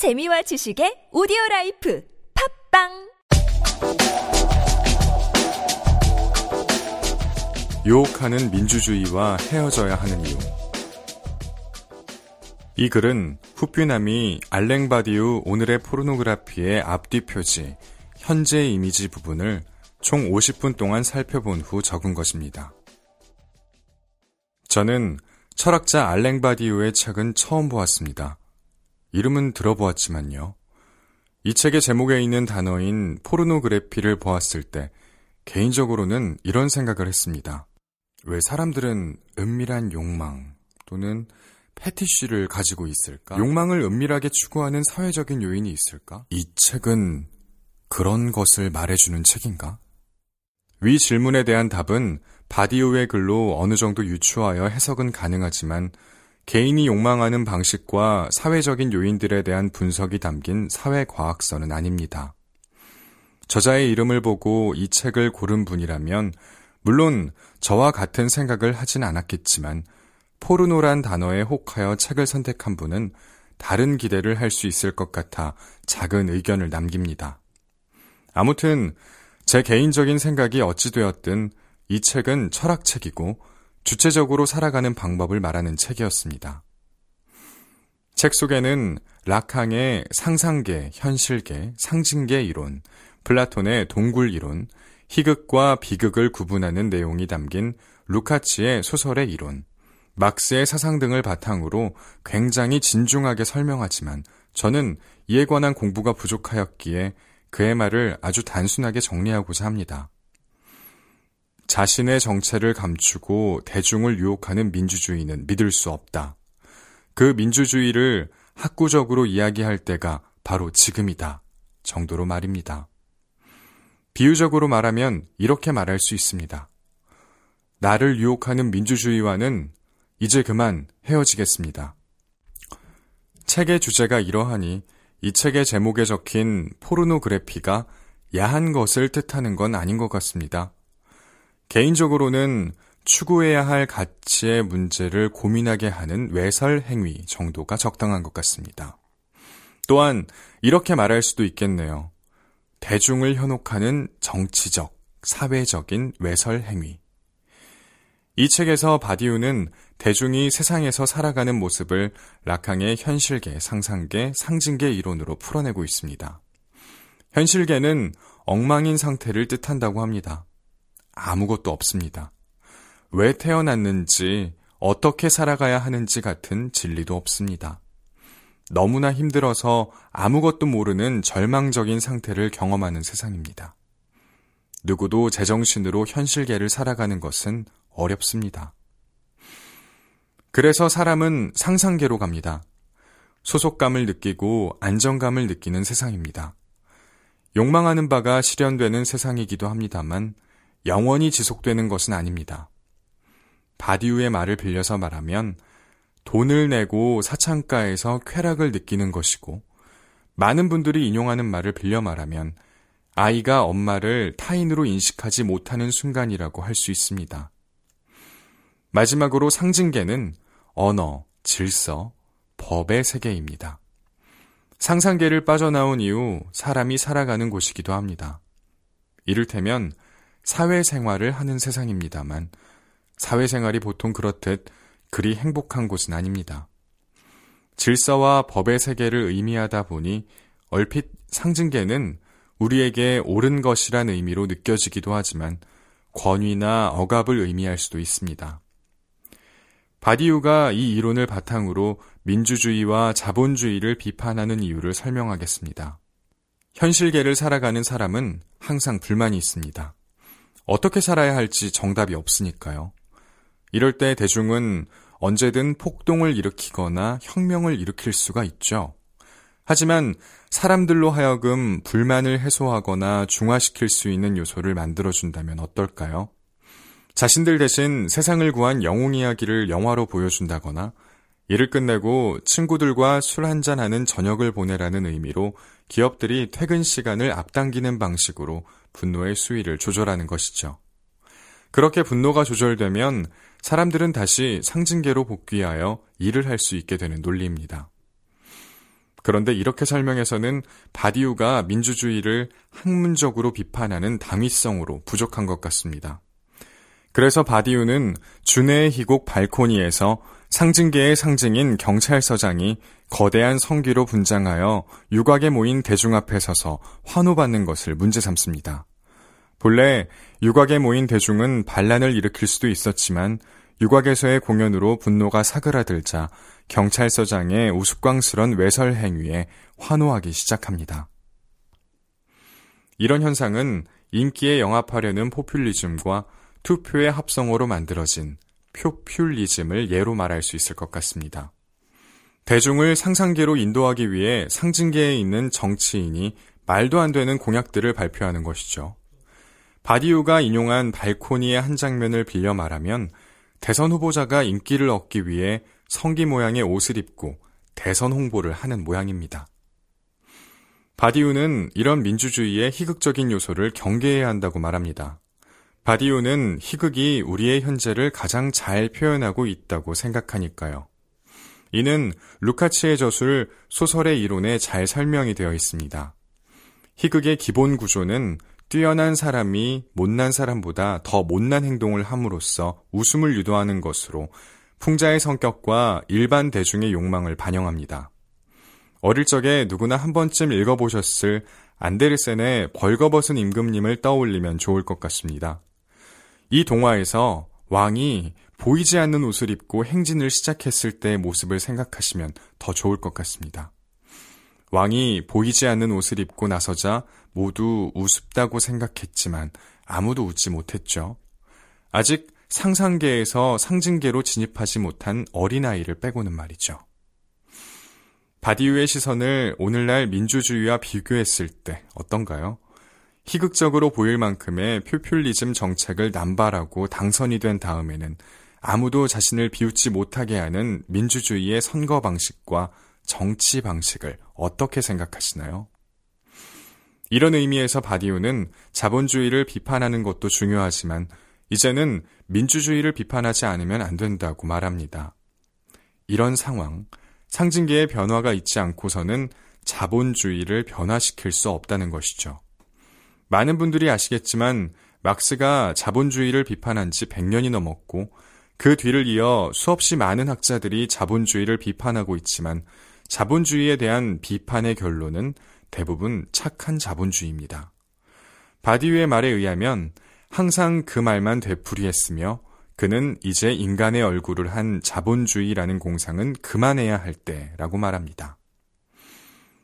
재미와 지식의 오디오 라이프 팟빵 유혹하는 민주주의와 헤어져야 하는 이유. 이 글은 훑뷰남이 알랭 바디우 오늘의 포르노그라피의 앞뒤 표지, 현재 이미지 부분을 총 50분 동안 살펴본 후 적은 것입니다. 저는 철학자 알랭바디우의 책은 처음 보았습니다. 이름은 들어보았지만요. 이 책의 제목에 있는 단어인 포르노그래피를 보았을 때 개인적으로는 이런 생각을 했습니다. 왜 사람들은 은밀한 욕망 또는 패티쉬를 가지고 있을까? 욕망을 은밀하게 추구하는 사회적인 요인이 있을까? 이 책은 그런 것을 말해주는 책인가? 위 질문에 대한 답은 바디오의 글로 어느 정도 유추하여 해석은 가능하지만 개인이 욕망하는 방식과 사회적인 요인들에 대한 분석이 담긴 사회과학서는 아닙니다. 저자의 이름을 보고 이 책을 고른 분이라면 물론 저와 같은 생각을 하진 않았겠지만 포르노란 단어에 혹하여 책을 선택한 분은 다른 기대를 할 수 있을 것 같아 작은 의견을 남깁니다. 아무튼 제 개인적인 생각이 어찌되었든 이 책은 철학책이고 주체적으로 살아가는 방법을 말하는 책이었습니다. 책 속에는 락항의 상상계, 현실계, 상징계 이론, 플라톤의 동굴 이론, 희극과 비극을 구분하는 내용이 담긴 루카치의 소설의 이론, 막스의 사상 등을 바탕으로 굉장히 진중하게 설명하지만 저는 이에 관한 공부가 부족하였기에 그의 말을 아주 단순하게 정리하고자 합니다. 자신의 정체를 감추고 대중을 유혹하는 민주주의는 믿을 수 없다. 그 민주주의를 학구적으로 이야기할 때가 바로 지금이다. 정도로 말입니다. 비유적으로 말하면 이렇게 말할 수 있습니다. 나를 유혹하는 민주주의와는 이제 그만 헤어지겠습니다. 책의 주제가 이러하니 이 책의 제목에 적힌 포르노그래피가 야한 것을 뜻하는 건 아닌 것 같습니다. 개인적으로는 추구해야 할 가치의 문제를 고민하게 하는 외설 행위 정도가 적당한 것 같습니다. 또한 이렇게 말할 수도 있겠네요. 대중을 현혹하는 정치적, 사회적인 외설 행위. 이 책에서 바디우는 대중이 세상에서 살아가는 모습을 락항의 현실계, 상상계, 상징계 이론으로 풀어내고 있습니다. 현실계는 엉망인 상태를 뜻한다고 합니다. 아무것도 없습니다. 왜 태어났는지, 어떻게 살아가야 하는지 같은 진리도 없습니다. 너무나 힘들어서 아무것도 모르는 절망적인 상태를 경험하는 세상입니다. 누구도 제정신으로 현실계를 살아가는 것은 어렵습니다. 그래서 사람은 상상계로 갑니다. 소속감을 느끼고 안정감을 느끼는 세상입니다. 욕망하는 바가 실현되는 세상이기도 합니다만 영원히 지속되는 것은 아닙니다. 바디우의 말을 빌려서 말하면 돈을 내고 사창가에서 쾌락을 느끼는 것이고 많은 분들이 인용하는 말을 빌려 말하면 아이가 엄마를 타인으로 인식하지 못하는 순간이라고 할 수 있습니다. 마지막으로 상징계는 언어, 질서, 법의 세계입니다. 상상계를 빠져나온 이후 사람이 살아가는 곳이기도 합니다. 이를테면 사회생활을 하는 세상입니다만 사회생활이 보통 그렇듯 그리 행복한 곳은 아닙니다. 질서와 법의 세계를 의미하다 보니 얼핏 상징계는 우리에게 옳은 것이란 의미로 느껴지기도 하지만 권위나 억압을 의미할 수도 있습니다. 바디우가 이 이론을 바탕으로 민주주의와 자본주의를 비판하는 이유를 설명하겠습니다. 현실계를 살아가는 사람은 항상 불만이 있습니다. 어떻게 살아야 할지 정답이 없으니까요. 이럴 때 대중은 언제든 폭동을 일으키거나 혁명을 일으킬 수가 있죠. 하지만 사람들로 하여금 불만을 해소하거나 중화시킬 수 있는 요소를 만들어준다면 어떨까요? 자신들 대신 세상을 구한 영웅 이야기를 영화로 보여준다거나 일을 끝내고 친구들과 술 한잔하는 저녁을 보내라는 의미로 기업들이 퇴근 시간을 앞당기는 방식으로 분노의 수위를 조절하는 것이죠. 그렇게 분노가 조절되면 사람들은 다시 상징계로 복귀하여 일을 할 수 있게 되는 논리입니다. 그런데 이렇게 설명해서는 바디우가 민주주의를 학문적으로 비판하는 당위성으로 부족한 것 같습니다. 그래서 바디우는 주네의 희곡 발코니에서 상징계의 상징인 경찰서장이 거대한 성기로 분장하여 유곽에 모인 대중 앞에 서서 환호받는 것을 문제 삼습니다. 본래 유곽에 모인 대중은 반란을 일으킬 수도 있었지만 유곽에서의 공연으로 분노가 사그라들자 경찰서장의 우스꽝스런 외설 행위에 환호하기 시작합니다. 이런 현상은 인기에 영합하려는 포퓰리즘과 투표의 합성어로 만들어진 표퓰리즘을 예로 말할 수 있을 것 같습니다. 대중을 상상계로 인도하기 위해 상징계에 있는 정치인이 말도 안 되는 공약들을 발표하는 것이죠. 바디우가 인용한 발코니의 한 장면을 빌려 말하면 대선 후보자가 인기를 얻기 위해 성기 모양의 옷을 입고 대선 홍보를 하는 모양입니다. 바디우는 이런 민주주의의 희극적인 요소를 경계해야 한다고 말합니다. 바디우는 희극이 우리의 현재를 가장 잘 표현하고 있다고 생각하니까요. 이는 루카치의 저술 소설의 이론에 잘 설명이 되어 있습니다. 희극의 기본 구조는 뛰어난 사람이 못난 사람보다 더 못난 행동을 함으로써 웃음을 유도하는 것으로 풍자의 성격과 일반 대중의 욕망을 반영합니다. 어릴 적에 누구나 한 번쯤 읽어보셨을 안데르센의 벌거벗은 임금님을 떠올리면 좋을 것 같습니다. 이 동화에서 왕이 보이지 않는 옷을 입고 행진을 시작했을 때의 모습을 생각하시면 더 좋을 것 같습니다. 왕이 보이지 않는 옷을 입고 나서자 모두 우습다고 생각했지만 아무도 웃지 못했죠. 아직 상상계에서 상징계로 진입하지 못한 어린아이를 빼고는 말이죠. 바디우의 시선을 오늘날 민주주의와 비교했을 때 어떤가요? 희극적으로 보일 만큼의 표퓰리즘 정책을 남발하고 당선이 된 다음에는 아무도 자신을 비웃지 못하게 하는 민주주의의 선거 방식과 정치 방식을 어떻게 생각하시나요? 이런 의미에서 바디우는 자본주의를 비판하는 것도 중요하지만 이제는 민주주의를 비판하지 않으면 안 된다고 말합니다. 이런 상황, 상징계의 변화가 있지 않고서는 자본주의를 변화시킬 수 없다는 것이죠. 많은 분들이 아시겠지만 막스가 자본주의를 비판한 지 100년이 넘었고 그 뒤를 이어 수없이 많은 학자들이 자본주의를 비판하고 있지만 자본주의에 대한 비판의 결론은 대부분 착한 자본주의입니다. 바디유의 말에 의하면 항상 그 말만 되풀이했으며 그는 이제 인간의 얼굴을 한 자본주의라는 공상은 그만해야 할 때라고 말합니다.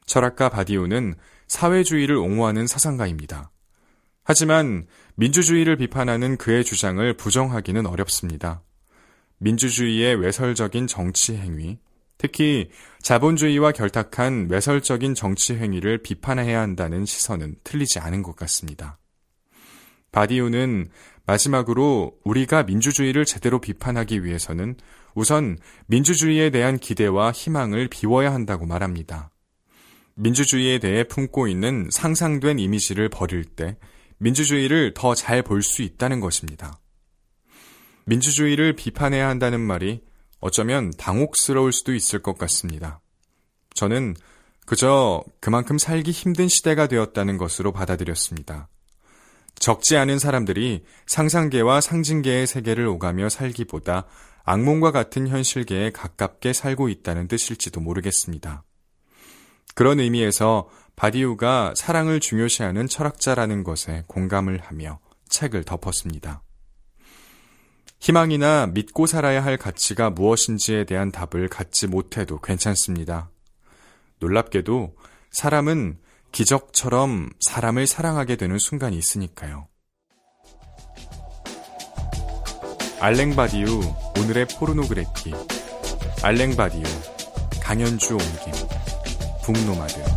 철학가 바디오는 사회주의를 옹호하는 사상가입니다. 하지만 민주주의를 비판하는 그의 주장을 부정하기는 어렵습니다. 민주주의의 외설적인 정치 행위, 특히 자본주의와 결탁한 외설적인 정치 행위를 비판해야 한다는 시선은 틀리지 않은 것 같습니다. 바디우는 마지막으로 우리가 민주주의를 제대로 비판하기 위해서는 우선 민주주의에 대한 기대와 희망을 비워야 한다고 말합니다. 민주주의에 대해 품고 있는 상상된 이미지를 버릴 때 민주주의를 더 잘 볼 수 있다는 것입니다. 민주주의를 비판해야 한다는 말이 어쩌면 당혹스러울 수도 있을 것 같습니다. 저는 그저 그만큼 살기 힘든 시대가 되었다는 것으로 받아들였습니다. 적지 않은 사람들이 상상계와 상징계의 세계를 오가며 살기보다 악몽과 같은 현실계에 가깝게 살고 있다는 뜻일지도 모르겠습니다. 그런 의미에서 바디우가 사랑을 중요시하는 철학자라는 것에 공감을 하며 책을 덮었습니다. 희망이나 믿고 살아야 할 가치가 무엇인지에 대한 답을 갖지 못해도 괜찮습니다. 놀랍게도 사람은 기적처럼 사람을 사랑하게 되는 순간이 있으니까요. 알랭바디우 오늘의 포르노그래피 알랭바디우 강연주 옮김 북노마드